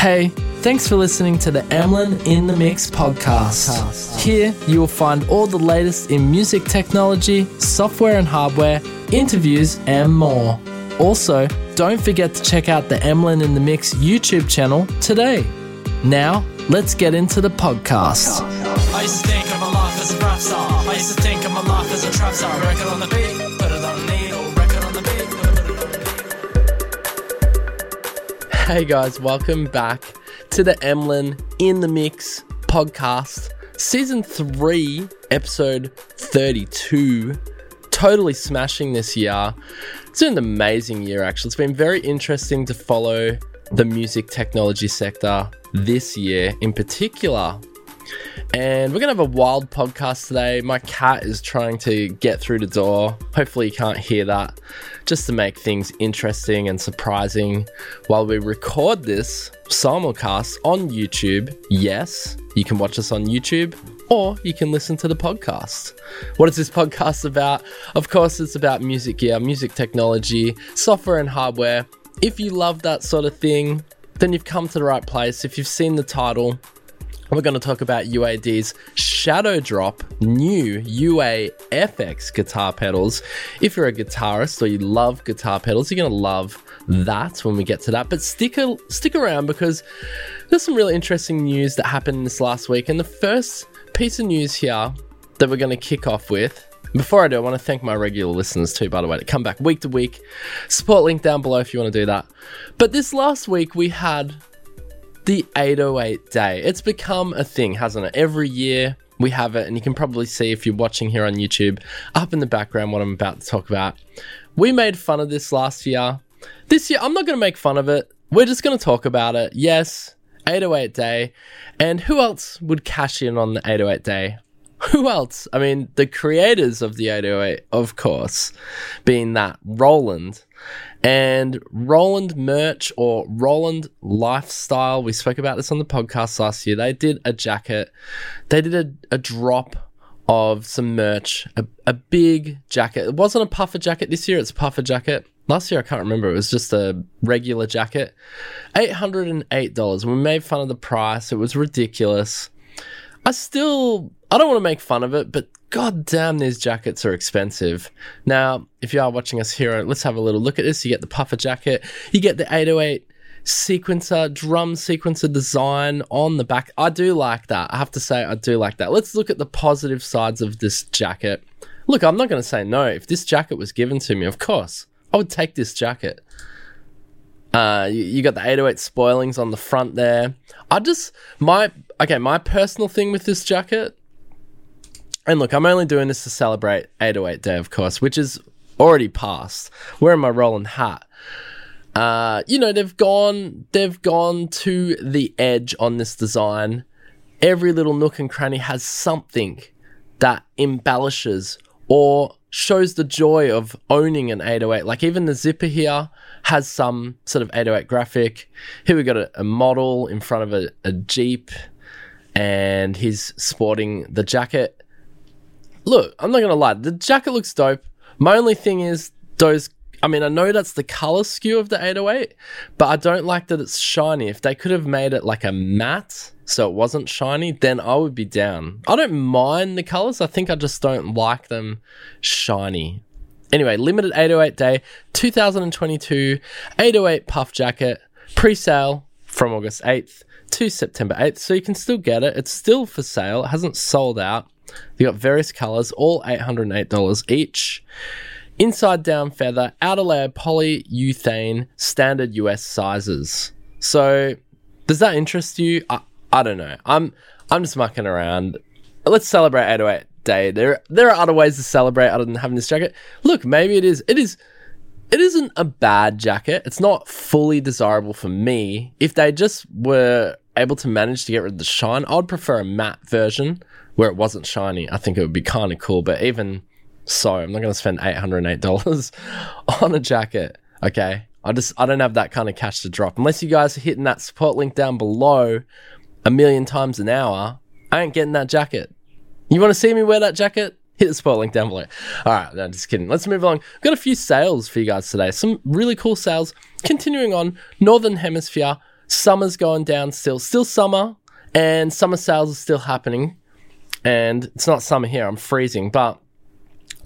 Hey, thanks for listening to the Emlyn in the Mix podcast. Here you will find all the latest in music technology, software and hardware, interviews, and more. Also, don't forget to check out the Emlyn in the Mix YouTube channel today. Now, let's get into the podcast. I used to think of my life as a rap star. I used to think of my life as a trap star. Record on the beat, put it on Hey guys, welcome back to the Emlyn in the Mix podcast, season three, episode 32. Totally smashing this year. It's been an amazing year, actually. It's been very interesting to follow the music technology sector this year in particular. And we're going to have a wild podcast today. My cat is trying to get through the door. Hopefully, you can't hear that. Just to make things interesting and surprising while we record this simulcast on YouTube. Yes, you can watch us on YouTube or you can listen to the podcast. What is this podcast about? Of course, it's about music gear, music technology, software and hardware. If you love that sort of thing, then you've come to the right place. If you've seen the title, we're going to talk about UAD's Shadow Drop new UA FX guitar pedals. If you're a guitarist or you love guitar pedals, you're going to love that when we get to that. But stick a, stick around because there's some really interesting news that happened this last week. And the first piece of news here that we're going to kick off with. Before I do, I want to thank my regular listeners too, by the way, to come back week to week. Support link down below if you want to do that. But this last week we had the 808 day. It's become a thing, hasn't it? Every year we have it, and you can probably see if you're watching here on YouTube up in the background what I'm about to talk about. We made fun of this last year. This year, I'm not going to make fun of it. We're just going to talk about it. Yes, 808 day. And who else would cash in on the 808 day? Who else? I mean, the creators of the 808, of course, being that Roland and Roland merch or Roland lifestyle. We spoke about this on the podcast last year. They did a jacket, they did a, a drop of some merch, a, a big jacket. It wasn't a puffer jacket this year, it's a puffer jacket. Last year, I can't remember. It was just a regular jacket. $808. We made fun of the price. It was ridiculous. I still, I don't want to make fun of it, but god damn, these jackets are expensive. Now, if you are watching us here, let's have a little look at this. You get the puffer jacket, you get the 808 sequencer, drum sequencer design on the back. I do like that. I have to say, I do like that. Let's look at the positive sides of this jacket. Look, I'm not going to say no. If this jacket was given to me, of course, I would take this jacket. Uh, you, you got the 808 spoilings on the front there. I just my okay, my personal thing with this jacket. And look, I'm only doing this to celebrate 808 Day, of course, which is already past. Wearing my Roland hat. Uh, you know, they've gone they've gone to the edge on this design. Every little nook and cranny has something that embellishes or shows the joy of owning an 808. Like even the zipper here has some sort of 808 graphic. Here we got a, a model in front of a, a Jeep and he's sporting the jacket. Look, I'm not gonna lie, the jacket looks dope. My only thing is those I mean, I know that's the color skew of the 808, but I don't like that it's shiny. If they could have made it like a matte so it wasn't shiny, then I would be down. I don't mind the colors. I think I just don't like them shiny. Anyway, limited 808 day, 2022, 808 puff jacket, pre sale from August 8th to September 8th. So you can still get it. It's still for sale, it hasn't sold out. You got various colors, all $808 each. Inside down feather, outer layer polyurethane, standard US sizes. So, does that interest you? I, I don't know. I'm I'm just mucking around. Let's celebrate 808 Day. There there are other ways to celebrate other than having this jacket. Look, maybe it is. It is. It isn't a bad jacket. It's not fully desirable for me. If they just were able to manage to get rid of the shine, I'd prefer a matte version where it wasn't shiny. I think it would be kind of cool. But even so, I'm not going to spend $808 on a jacket. Okay. I just, I don't have that kind of cash to drop. Unless you guys are hitting that support link down below a million times an hour, I ain't getting that jacket. You want to see me wear that jacket? Hit the support link down below. All right, no, just kidding. Let's move along. Got a few sales for you guys today. Some really cool sales. Continuing on, Northern Hemisphere Summer's going down still. Still summer, and summer sales are still happening. And it's not summer here, I'm freezing, but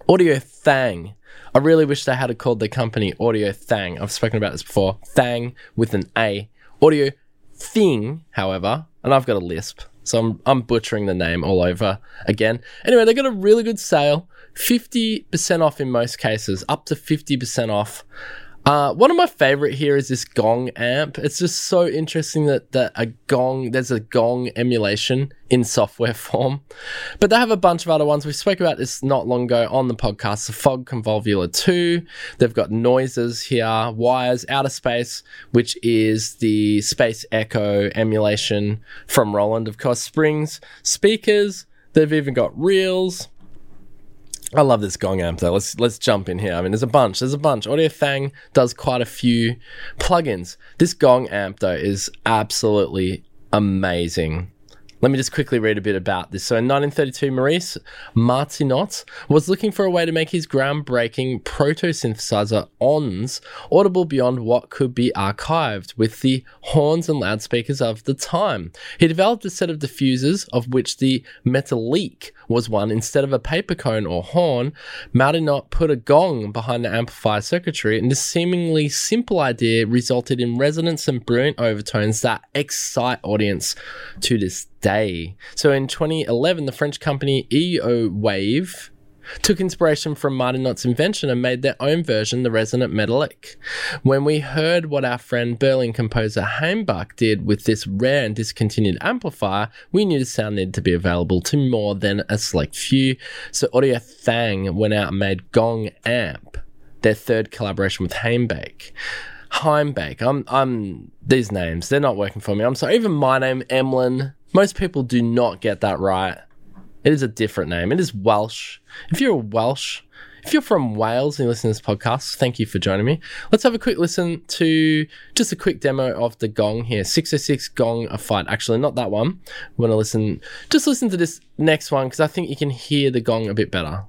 Audio Thing. I really wish they had called the company Audio Thang. I've spoken about this before. Thang with an A. Audio Thing, however, and I've got a lisp, so I'm, I'm butchering the name all over again. Anyway, they got a really good sale 50% off in most cases, up to 50% off. Uh, one of my favorite here is this Gong amp. It's just so interesting that, that a Gong, there's a Gong emulation in software form. But they have a bunch of other ones. We spoke about this not long ago on the podcast. The Fog Convolver 2. They've got noises here, wires, outer space, which is the Space Echo emulation from Roland, of course, springs, speakers. They've even got reels. I love this gong amp though. Let's let's jump in here. I mean, there's a bunch. There's a bunch. Audio Thang does quite a few plugins. This gong amp though is absolutely amazing. Let me just quickly read a bit about this. So, in 1932, Maurice Martenot was looking for a way to make his groundbreaking proto synthesizer Ondes audible beyond what could be archived with the horns and loudspeakers of the time. He developed a set of diffusers, of which the Metalique was one. Instead of a paper cone or horn, Martenot put a gong behind the amplifier circuitry, and this seemingly simple idea resulted in resonance and brilliant overtones that excite audience to this day. So in 2011, the French company Eowave took inspiration from Martenot's invention and made their own version, the resonant metalic. When we heard what our friend Berlin composer Hainbach did with this rare and discontinued amplifier, we knew the sound needed to be available to more than a select few. So Audio Thang went out and made Gong Amp, their third collaboration with Hainbach. Hainbach, I'm, I'm, these names, they're not working for me. I'm sorry. Even my name, Emlyn, most people do not get that right. It is a different name. It is Welsh. If you're Welsh, if you're from Wales and you listen to this podcast, thank you for joining me. Let's have a quick listen to just a quick demo of the gong here. 606 gong a fight. Actually, not that one. We want to listen, just listen to this next one because I think you can hear the gong a bit better.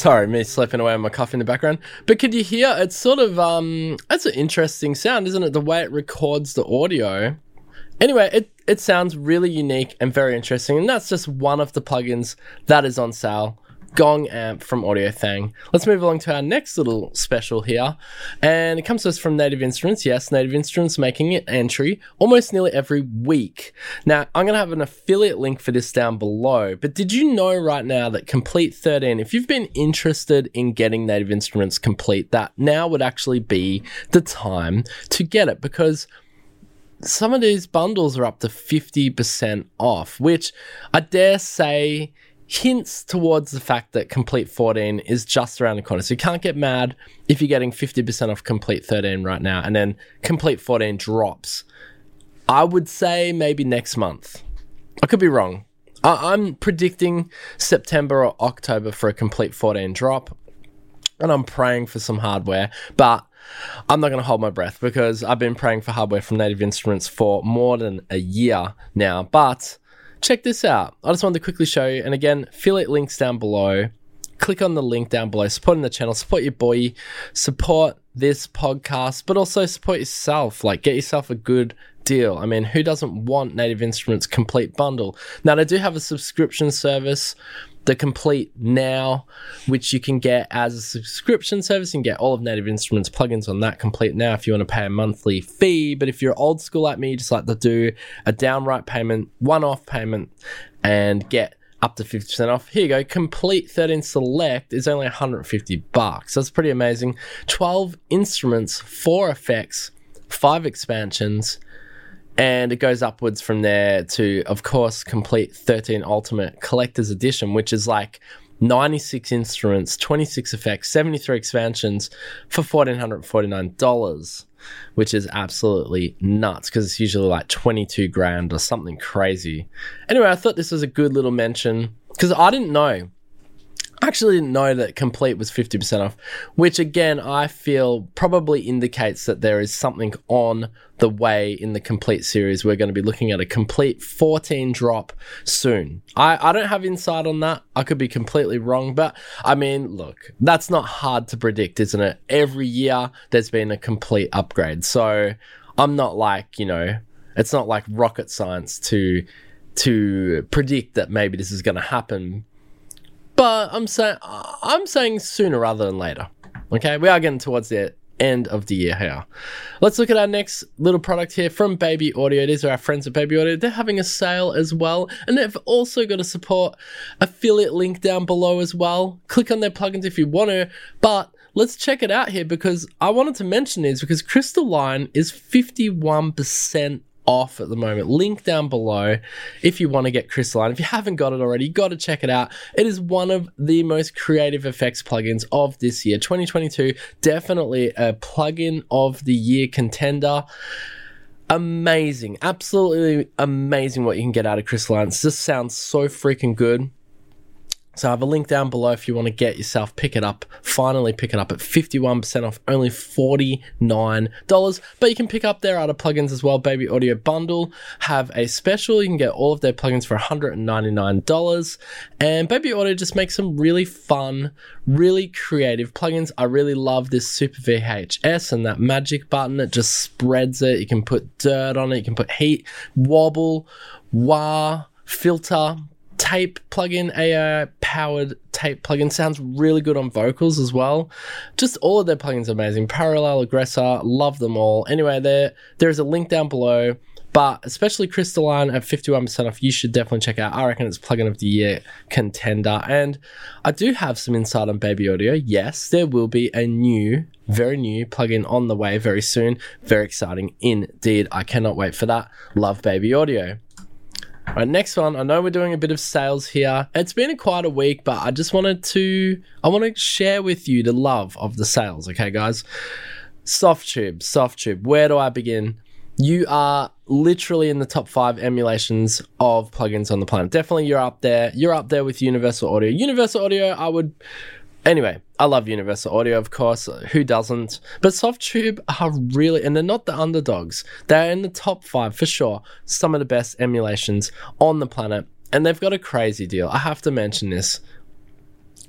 Sorry, me slipping away on my cough in the background. But could you hear? It's sort of um, that's an interesting sound, isn't it? The way it records the audio. Anyway, it it sounds really unique and very interesting, and that's just one of the plugins that is on sale. Gong amp from Audio Thang. Let's move along to our next little special here. And it comes to us from Native Instruments. Yes, Native Instruments making an entry almost nearly every week. Now, I'm going to have an affiliate link for this down below. But did you know right now that Komplete 13, if you've been interested in getting Native Instruments complete, that now would actually be the time to get it because some of these bundles are up to 50% off, which I dare say hints towards the fact that Komplete 14 is just around the corner. So you can't get mad if you're getting 50% off Komplete 13 right now and then Komplete 14 drops. I would say maybe next month. I could be wrong. I- I'm predicting September or October for a Komplete 14 drop. And I'm praying for some hardware, but I'm not going to hold my breath because I've been praying for hardware from Native Instruments for more than a year now. But check this out. I just wanted to quickly show you. And again, affiliate links down below. Click on the link down below. Supporting the channel. Support your boy. Support this podcast, but also support yourself. Like, get yourself a good deal. I mean, who doesn't want Native Instruments complete bundle? Now, they do have a subscription service the complete now which you can get as a subscription service and get all of native instruments plugins on that complete now if you want to pay a monthly fee but if you're old school like me you just like to do a downright payment one off payment and get up to 50% off. Here you go. Komplete 13 Select is only 150 bucks. That's pretty amazing. 12 instruments, 4 effects, 5 expansions, and it goes upwards from there to, of course, Komplete 13 Ultimate Collector's Edition, which is like 96 instruments, 26 effects, 73 expansions for $1,449, which is absolutely nuts because it's usually like 22 grand or something crazy. Anyway, I thought this was a good little mention because I didn't know. I actually didn't know that complete was 50% off, which again, I feel probably indicates that there is something on the way in the complete series. We're going to be looking at a Komplete 14 drop soon. I, I don't have insight on that. I could be completely wrong, but I mean, look, that's not hard to predict, isn't it? Every year there's been a complete upgrade. So I'm not like, you know, it's not like rocket science to to predict that maybe this is going to happen but I'm saying I'm saying sooner rather than later. Okay, we are getting towards the end of the year here. Let's look at our next little product here from Baby Audio. These are our friends at Baby Audio. They're having a sale as well, and they've also got a support affiliate link down below as well. Click on their plugins if you want to, but let's check it out here because I wanted to mention these because Crystalline is 51% off at the moment. Link down below if you want to get Crystalline. If you haven't got it already, you got to check it out. It is one of the most creative effects plugins of this year, 2022. Definitely a plugin of the year contender. Amazing, absolutely amazing what you can get out of Crystalline. It just sounds so freaking good. So I have a link down below if you want to get yourself, pick it up, finally pick it up at 51% off, only $49. But you can pick up their other plugins as well. Baby Audio Bundle have a special. You can get all of their plugins for $199. And Baby Audio just makes some really fun, really creative plugins. I really love this Super VHS and that magic button. It just spreads it. You can put dirt on it. You can put heat, wobble, wah, filter, tape plugin, AI uh, powered tape plugin. Sounds really good on vocals as well. Just all of their plugins are amazing. Parallel, Aggressor, love them all. Anyway, there there is a link down below. But especially Crystalline at 51% off, you should definitely check out. I reckon it's plugin of the year contender. And I do have some insight on Baby Audio. Yes, there will be a new, very new plugin on the way very soon. Very exciting indeed. I cannot wait for that. Love Baby Audio. All right, next one. I know we're doing a bit of sales here. It's been a quite a week, but I just wanted to I want to share with you the love of the sales, okay, guys? Softube, Softube. Where do I begin? You are literally in the top five emulations of plugins on the planet. Definitely, you're up there. You're up there with Universal Audio. Universal Audio, I would Anyway, I love Universal Audio, of course. Who doesn't? But Softube are really, and they're not the underdogs. They're in the top five for sure. Some of the best emulations on the planet. And they've got a crazy deal. I have to mention this.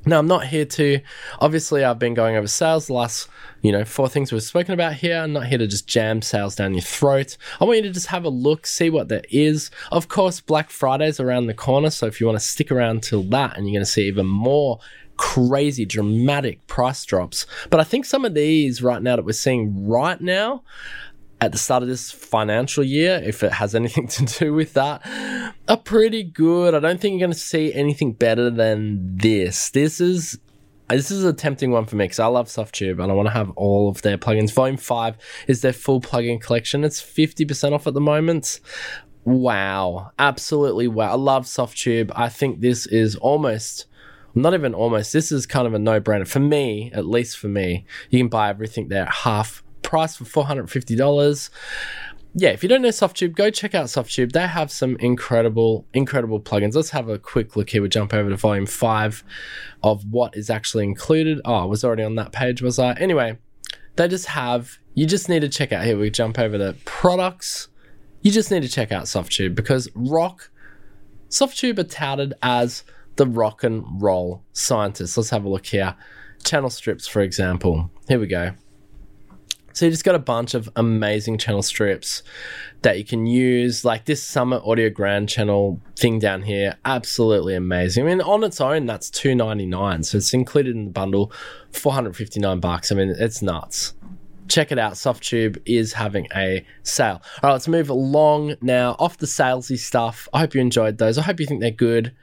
Now, I'm not here to, obviously, I've been going over sales the last, you know, four things we've spoken about here. I'm not here to just jam sales down your throat. I want you to just have a look, see what there is. Of course, Black Friday's around the corner. So if you want to stick around till that and you're going to see even more crazy, dramatic price drops. But I think some of these right now that we're seeing right now at the start of this financial year, if it has anything to do with that, are pretty good. I don't think you're going to see anything better than this. This is this is a tempting one for me because I love Softube and I want to have all of their plugins. Volume 5 is their full plugin collection. It's 50% off at the moment. Wow. Absolutely wow. I love Softube. I think this is almost not even almost. This is kind of a no brainer. For me, at least for me, you can buy everything there at half price for $450. Yeah, if you don't know Softube, go check out Softube. They have some incredible, incredible plugins. Let's have a quick look here. We jump over to volume five of what is actually included. Oh, I was already on that page, was I? Anyway, they just have, you just need to check out here. We jump over to products. You just need to check out Softube because Rock, Softube are touted as the rock and roll scientists. Let's have a look here. Channel strips, for example. Here we go. So you just got a bunch of amazing channel strips that you can use, like this Summit Audio Grand channel thing down here. Absolutely amazing. I mean, on its own, that's two ninety nine, so it's included in the bundle, four hundred fifty nine bucks. I mean, it's nuts. Check it out. Softube is having a sale. All right, let's move along now. Off the salesy stuff. I hope you enjoyed those. I hope you think they're good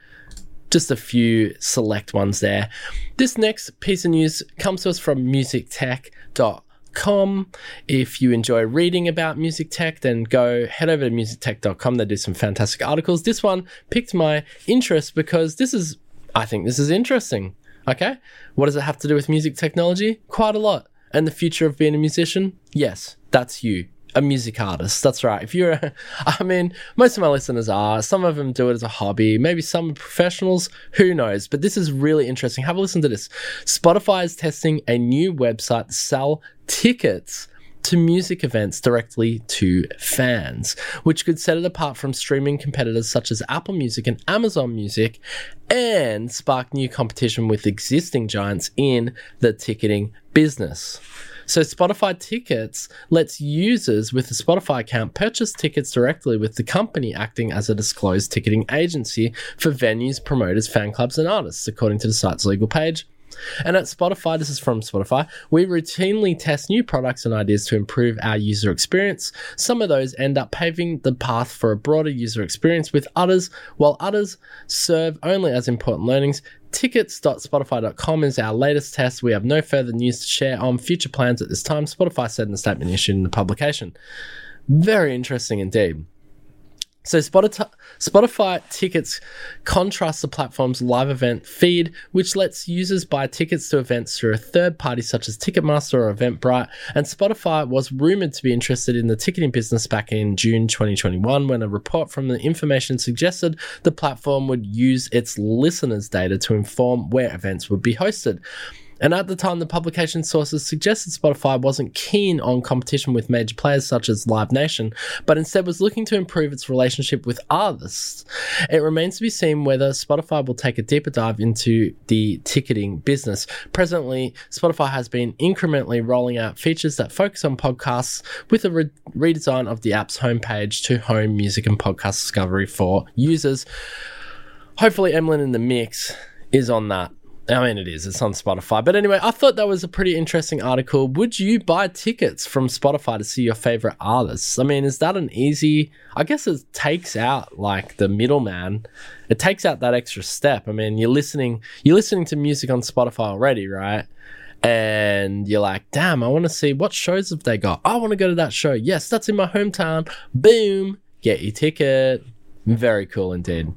just a few select ones there. This next piece of news comes to us from musictech.com. If you enjoy reading about music tech, then go head over to musictech.com. They do some fantastic articles. This one piqued my interest because this is, I think this is interesting. Okay. What does it have to do with music technology? Quite a lot. And the future of being a musician? Yes, that's you a music artist. That's right. If you're, a, I mean, most of my listeners are. Some of them do it as a hobby. Maybe some professionals. Who knows? But this is really interesting. Have a listen to this. Spotify is testing a new website to sell tickets to music events directly to fans, which could set it apart from streaming competitors such as Apple Music and Amazon Music and spark new competition with existing giants in the ticketing business. So Spotify Tickets lets users with a Spotify account purchase tickets directly with the company acting as a disclosed ticketing agency for venues, promoters, fan clubs, and artists, according to the site's legal page. And at Spotify, this is from Spotify, we routinely test new products and ideas to improve our user experience. Some of those end up paving the path for a broader user experience with others, while others serve only as important learnings. Tickets.spotify.com is our latest test. We have no further news to share on future plans at this time, Spotify said in a statement issued in the publication. Very interesting indeed. So Spotify, tickets contrast the platform's live event feed, which lets users buy tickets to events through a third party such as Ticketmaster or Eventbrite. And Spotify was rumored to be interested in the ticketing business back in June 2021 when a report from the information suggested the platform would use its listeners' data to inform where events would be hosted. And at the time, the publication sources suggested Spotify wasn't keen on competition with major players such as Live Nation, but instead was looking to improve its relationship with artists. It remains to be seen whether Spotify will take a deeper dive into the ticketing business. Presently, Spotify has been incrementally rolling out features that focus on podcasts with a re- redesign of the app's homepage to home music and podcast discovery for users. Hopefully, Emlyn in the Mix is on that. I mean, it is. It's on Spotify. But anyway, I thought that was a pretty interesting article. Would you buy tickets from Spotify to see your favorite artists? I mean, is that an easy? I guess it takes out like the middleman. It takes out that extra step. I mean, you're listening. You're listening to music on Spotify already, right? And you're like, damn, I want to see what shows have they got. I want to go to that show. Yes, that's in my hometown. Boom, get your ticket. Very cool indeed.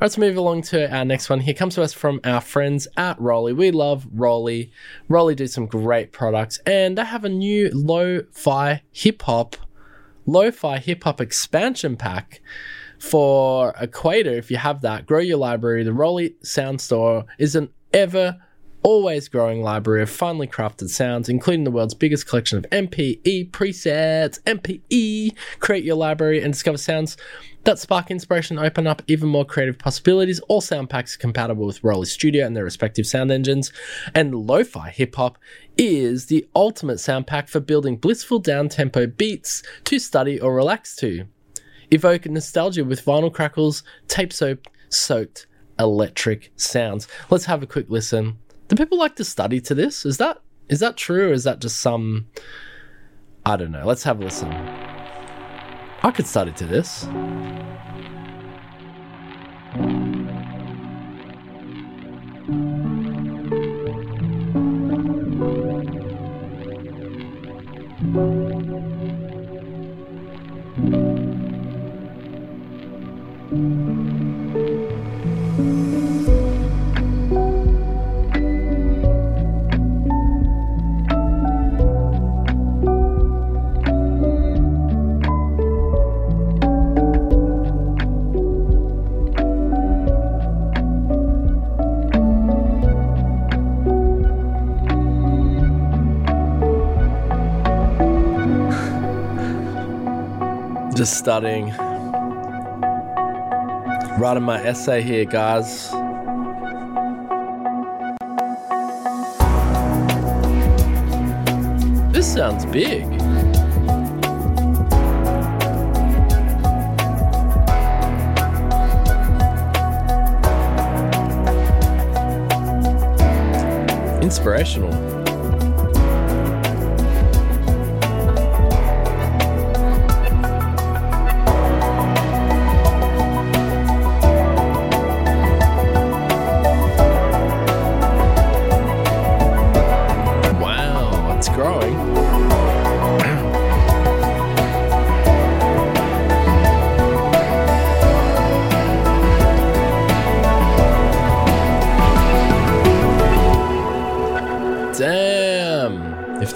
Let's move along to our next one. Here comes to us from our friends at ROLI. We love ROLI. ROLI do some great products, and they have a new lo-fi hip hop, lo-fi hip hop expansion pack for Equator. If you have that, grow your library. The ROLI Sound Store is an ever always growing library of finely crafted sounds, including the world's biggest collection of MPE presets. MPE, create your library and discover sounds that spark inspiration and open up even more creative possibilities. All sound packs are compatible with ROLI Studio and their respective sound engines. And lo-fi hip hop is the ultimate sound pack for building blissful down-tempo beats to study or relax to. Evoke nostalgia with vinyl crackles, tape soaked electric sounds. Let's have a quick listen. Do people like to study to this? Is that is that true or is that just some I don't know. Let's have a listen. I could study to this. Just studying. Writing my essay here, guys. This sounds big. Inspirational.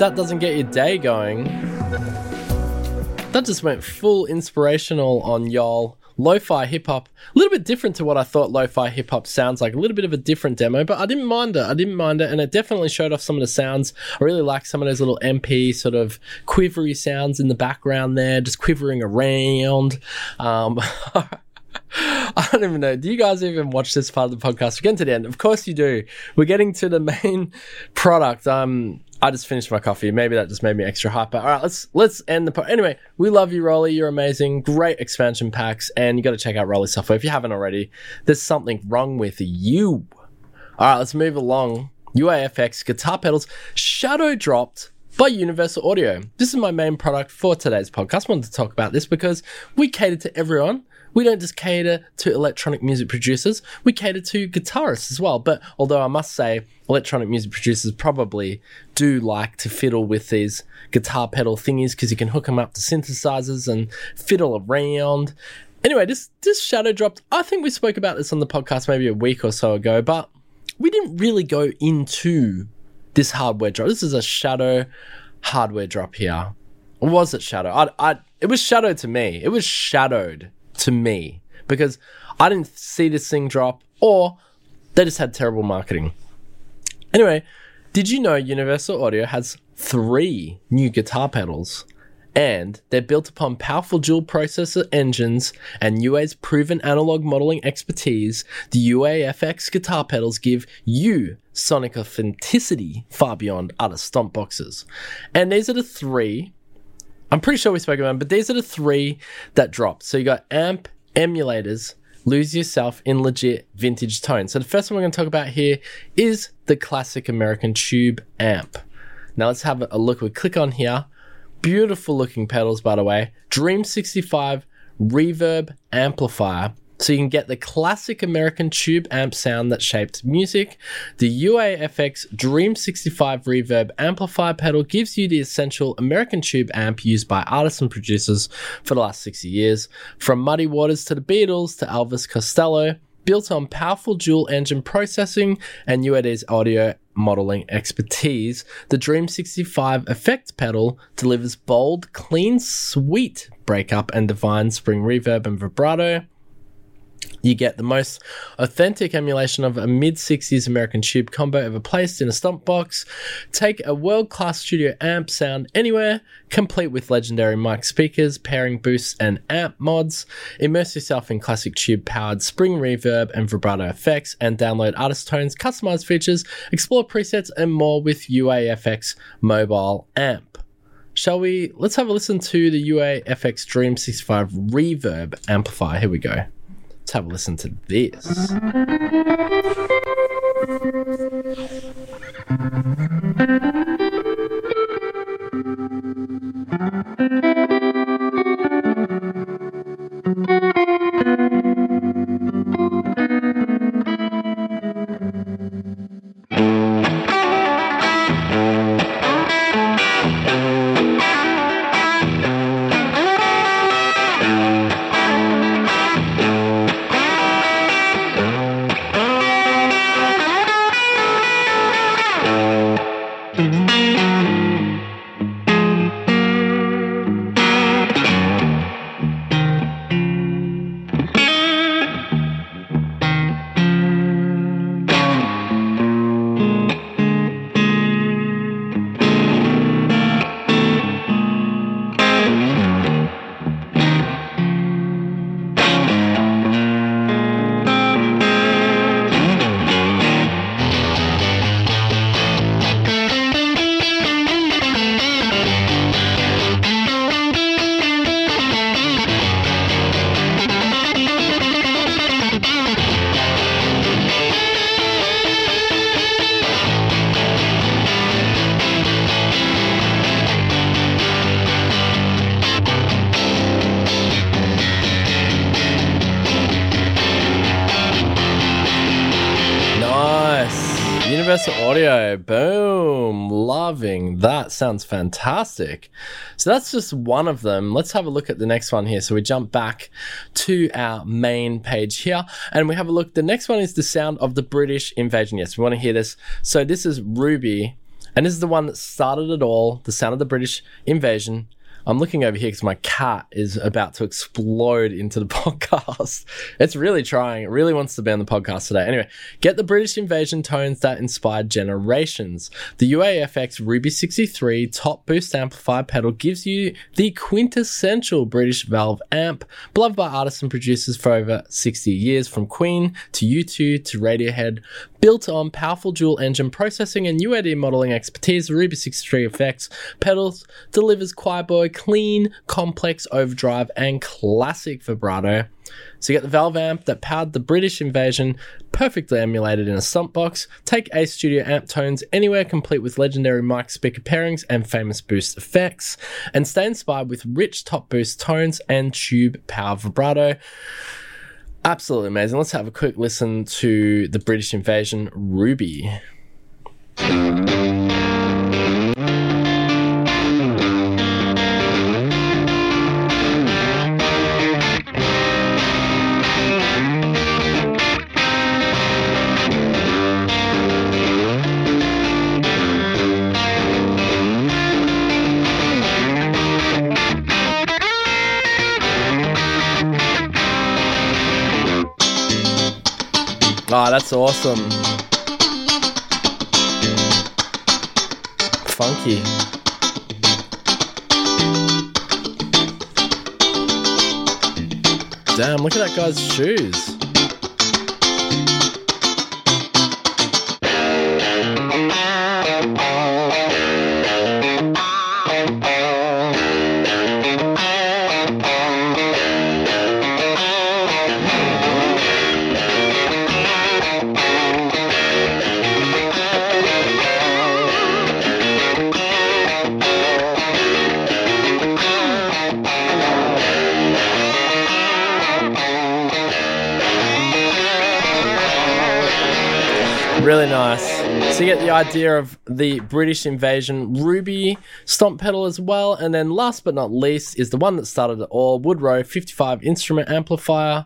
That doesn't get your day going, That just went full inspirational on y'all. Lo-fi hip hop, a little bit different to what I thought lo-fi hip hop sounds like. A little bit of a different demo, but I didn't mind it. I didn't mind it, and it definitely showed off some of the sounds. I really like some of those little MP sort of quivery sounds in the background there, just quivering around. Um, I don't even know. Do you guys even watch this part of the podcast? We're getting to the end. Of course you do. We're getting to the main product. Um, I just finished my coffee. Maybe that just made me extra hyper. All right, let's let's end the po- anyway. We love you, ROLI. You're amazing. Great expansion packs, and you got to check out ROLI software if you haven't already. There's something wrong with you. All right, let's move along. UAFX guitar pedals shadow dropped by Universal Audio. This is my main product for today's podcast. I wanted to talk about this because we cater to everyone. We don't just cater to electronic music producers, we cater to guitarists as well. But although I must say, electronic music producers probably do like to fiddle with these guitar pedal thingies because you can hook them up to synthesizers and fiddle around. Anyway, this this shadow dropped. I think we spoke about this on the podcast maybe a week or so ago, but we didn't really go into this hardware drop. This is a shadow hardware drop here. Or was it shadow? I, I, it was shadow to me. It was shadowed to me because I didn't see this thing drop or they just had terrible marketing. Anyway, did you know Universal Audio has three new guitar pedals? And they're built upon powerful dual processor engines and UA's proven analog modeling expertise. The UAFX guitar pedals give you sonic authenticity far beyond other stomp boxes. And these are the three. I'm pretty sure we spoke about them, but these are the three that dropped. So you got amp, emulators, lose yourself in legit vintage tones. So the first one we're going to talk about here is the classic American tube amp. Now let's have a look. We click on here. Beautiful looking pedals, by the way. Dream 65 reverb amplifier. So you can get the classic American tube amp sound that shaped music. The UAFX Dream 65 reverb amplifier pedal gives you the essential American tube amp used by artists and producers for the last 60 years. From Muddy Waters to the Beatles to Elvis Costello, built on powerful dual engine processing and UAD's audio modeling expertise, the Dream 65 effect pedal delivers bold, clean, sweet breakup and divine spring reverb and vibrato. You get the most authentic emulation of a mid 60s American tube combo ever placed in a stomp box. Take a world class studio amp sound anywhere, complete with legendary mic speakers, pairing boosts, and amp mods. Immerse yourself in classic tube powered spring reverb and vibrato effects, and download artist tones, customized features, explore presets, and more with UAFX mobile amp. Shall we? Let's have a listen to the UAFX Dream 65 reverb amplifier. Here we go. Let's have a listen to this. Audio. Boom. Loving that. Sounds fantastic. So that's just one of them. Let's have a look at the next one here. So we jump back to our main page here and we have a look. The next one is the sound of the British invasion. Yes, we want to hear this. So this is Ruby and this is the one that started it all. The sound of the British invasion. I'm looking over here because my cat is about to explode into the podcast. It's really trying. It really wants to be on the podcast today. Anyway, get the British invasion tones that inspired generations. The UAFX Ruby 63 top boost amplifier pedal gives you the quintessential British valve amp, beloved by artists and producers for over 60 years, from Queen to U2 to Radiohead. Built on powerful dual engine processing and UAD modeling expertise, the Ruby 63 Effects pedals delivers Choir Boy clean, complex overdrive, and classic vibrato. So you get the valve amp that powered the British invasion, perfectly emulated in a stump box. Take Ace Studio amp tones anywhere, complete with legendary mic speaker pairings and famous boost effects, and stay inspired with rich top boost tones and tube power vibrato. Absolutely amazing. Let's have a quick listen to the British invasion Ruby. Ah, that's awesome. Funky. Damn, look at that guy's shoes. The idea of the British invasion Ruby stomp pedal as well. And then last but not least is the one that started it all, Woodrow 55 instrument amplifier.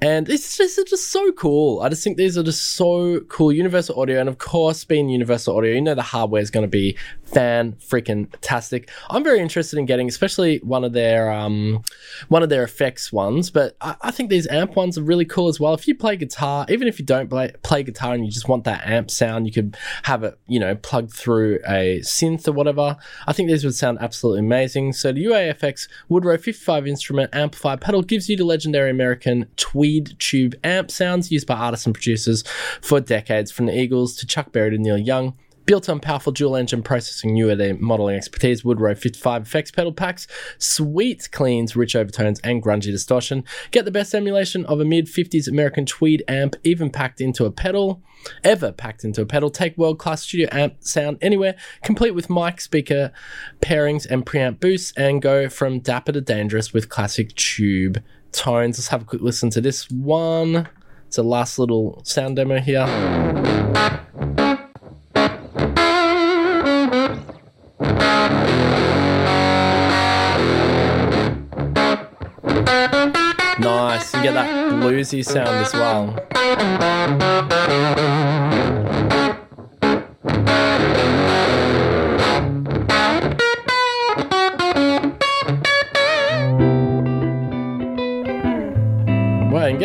And it's just, it's just so cool. I just think these are just so cool. Universal Audio, and of course, being Universal Audio, you know the hardware is going to be fan freaking tastic. I'm very interested in getting, especially one of their um, one of their effects ones. But I, I think these amp ones are really cool as well. If you play guitar, even if you don't play, play guitar and you just want that amp sound, you could have it, you know, plugged through a synth or whatever. I think these would sound absolutely amazing. So the UAFX Woodrow 55 instrument amplifier pedal gives you the legendary American tweed tube amp sounds used by artists and producers for decades, from the Eagles to Chuck Berry to Neil Young. Built on powerful dual engine processing, UAD modeling expertise, Woodrow 55 effects pedal packs, sweet cleans, rich overtones, and grungy distortion. Get the best emulation of a mid 50s American tweed amp, even packed into a pedal, ever packed into a pedal. Take world class studio amp sound anywhere, complete with mic, speaker pairings, and preamp boosts, and go from dapper to dangerous with classic tube tones. Let's have a quick listen to this one. It's a last little sound demo here. Nice. You get that bluesy sound as well.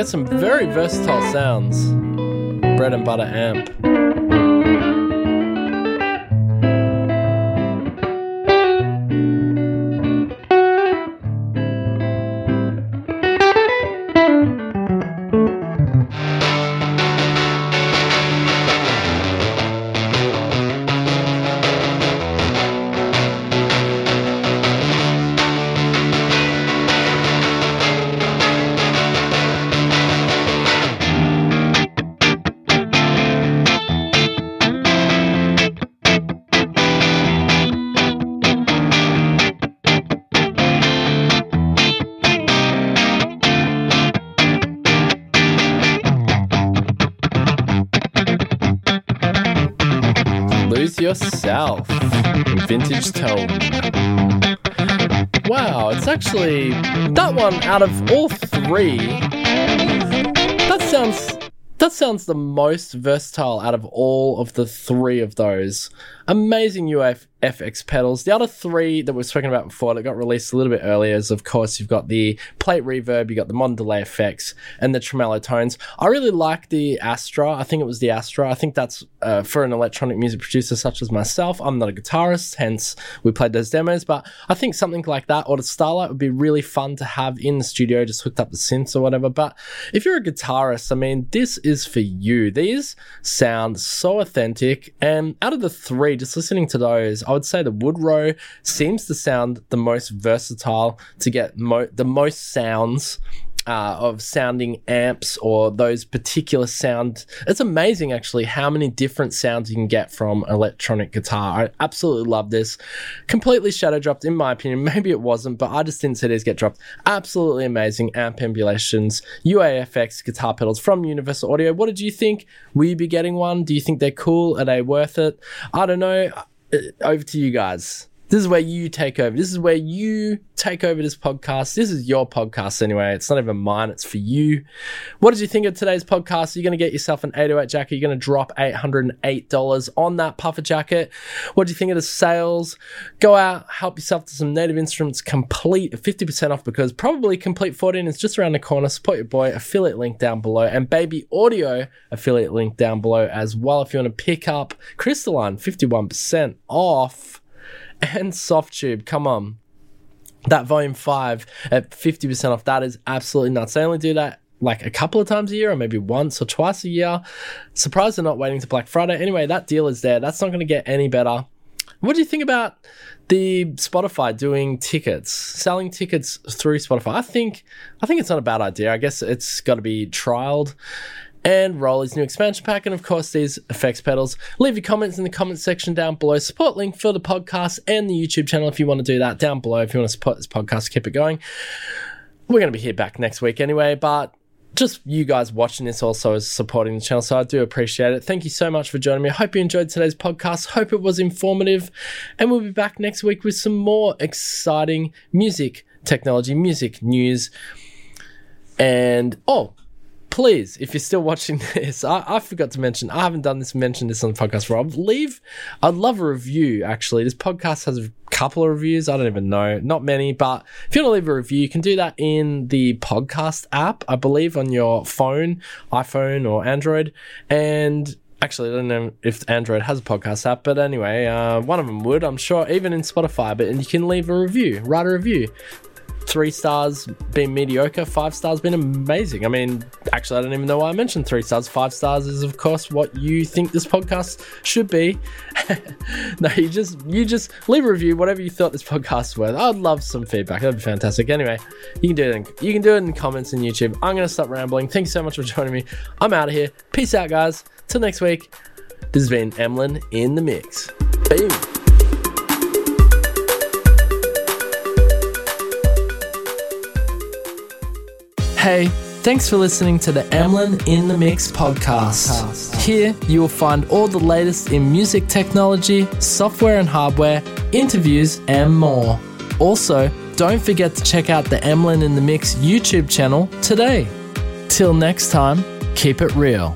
Some very versatile sounds. Bread and butter amp. Yourself. Vintage tone. Wow, it's actually that one out of all three. That sounds that sounds the most versatile out of all of the three of those. Amazing UFX pedals. The other three that we've spoken about before that got released a little bit earlier is, of course, you've got the plate reverb, you've got the modern delay effects, and the tremolo tones. I really like the Astra. I think it was the Astra. I think that's uh, for an electronic music producer such as myself. I'm not a guitarist, hence we played those demos, but I think something like that or the Starlight would be really fun to have in the studio, just hooked up the synths or whatever. But if you're a guitarist, I mean, this is for you. These sound so authentic, and out of the three, just listening to those, I would say the Woodrow seems to sound the most versatile to get mo- the most sounds uh, of sounding amps or those particular sound. It's amazing actually how many different sounds you can get from electronic guitar. I absolutely love this. Completely shadow dropped in my opinion. Maybe it wasn't, but I just didn't see these get dropped. Absolutely amazing amp emulations, UAFX guitar pedals from Universal Audio. What did you think? Will you be getting one? Do you think they're cool? Are they worth it? I don't know. Uh, over to you guys. This is where you take over. This is where you take over this podcast. This is your podcast anyway. It's not even mine, it's for you. What did you think of today's podcast? Are you going to get yourself an 808 jacket? You're going to drop $808 on that puffer jacket. What do you think of the sales? Go out, help yourself to some native instruments, Komplete 50% off because probably Komplete 14 is just around the corner. Support your boy, affiliate link down below, and baby audio affiliate link down below as well. If you want to pick up Crystalline, 51% off and Softube. Come on. That volume five at 50% off, that is absolutely nuts. They only do that like a couple of times a year or maybe once or twice a year. Surprised they're not waiting to Black Friday. Anyway, that deal is there. That's not going to get any better. What do you think about the Spotify doing tickets, selling tickets through Spotify? I think I think it's not a bad idea. I guess it's got to be trialed and ROLI's new expansion pack, and of course, these effects pedals. Leave your comments in the comment section down below. Support link for the podcast and the YouTube channel if you want to do that down below. If you want to support this podcast, keep it going. We're going to be here back next week anyway, but just you guys watching this also is supporting the channel, so I do appreciate it. Thank you so much for joining me. I hope you enjoyed today's podcast. Hope it was informative, and we'll be back next week with some more exciting music, technology, music news. And oh, please, if you're still watching this, I, I, forgot to mention, I haven't done this, mentioned this on the podcast Rob. Leave, I'd love a review actually. This podcast has a couple of reviews. I don't even know, not many, but if you want to leave a review, you can do that in the podcast app, I believe, on your phone, iPhone or Android. And actually, I don't know if Android has a podcast app, but anyway, uh, one of them would, I'm sure, even in Spotify. But you can leave a review, write a review three stars being mediocre, five stars being amazing. I mean, actually, I don't even know why I mentioned three stars. Five stars is, of course, what you think this podcast should be. no, you just you just leave a review, whatever you thought this podcast was. I'd love some feedback. That'd be fantastic. Anyway, you can do it. In, you can do it in comments in YouTube. I'm gonna stop rambling. Thank you so much for joining me. I'm out of here. Peace out, guys. Till next week. This has been Emlyn in the mix. Boom. Hey, thanks for listening to the Emlyn in the Mix podcast. Here you will find all the latest in music technology, software and hardware, interviews, and more. Also, don't forget to check out the Emlyn in the Mix YouTube channel today. Till next time, keep it real.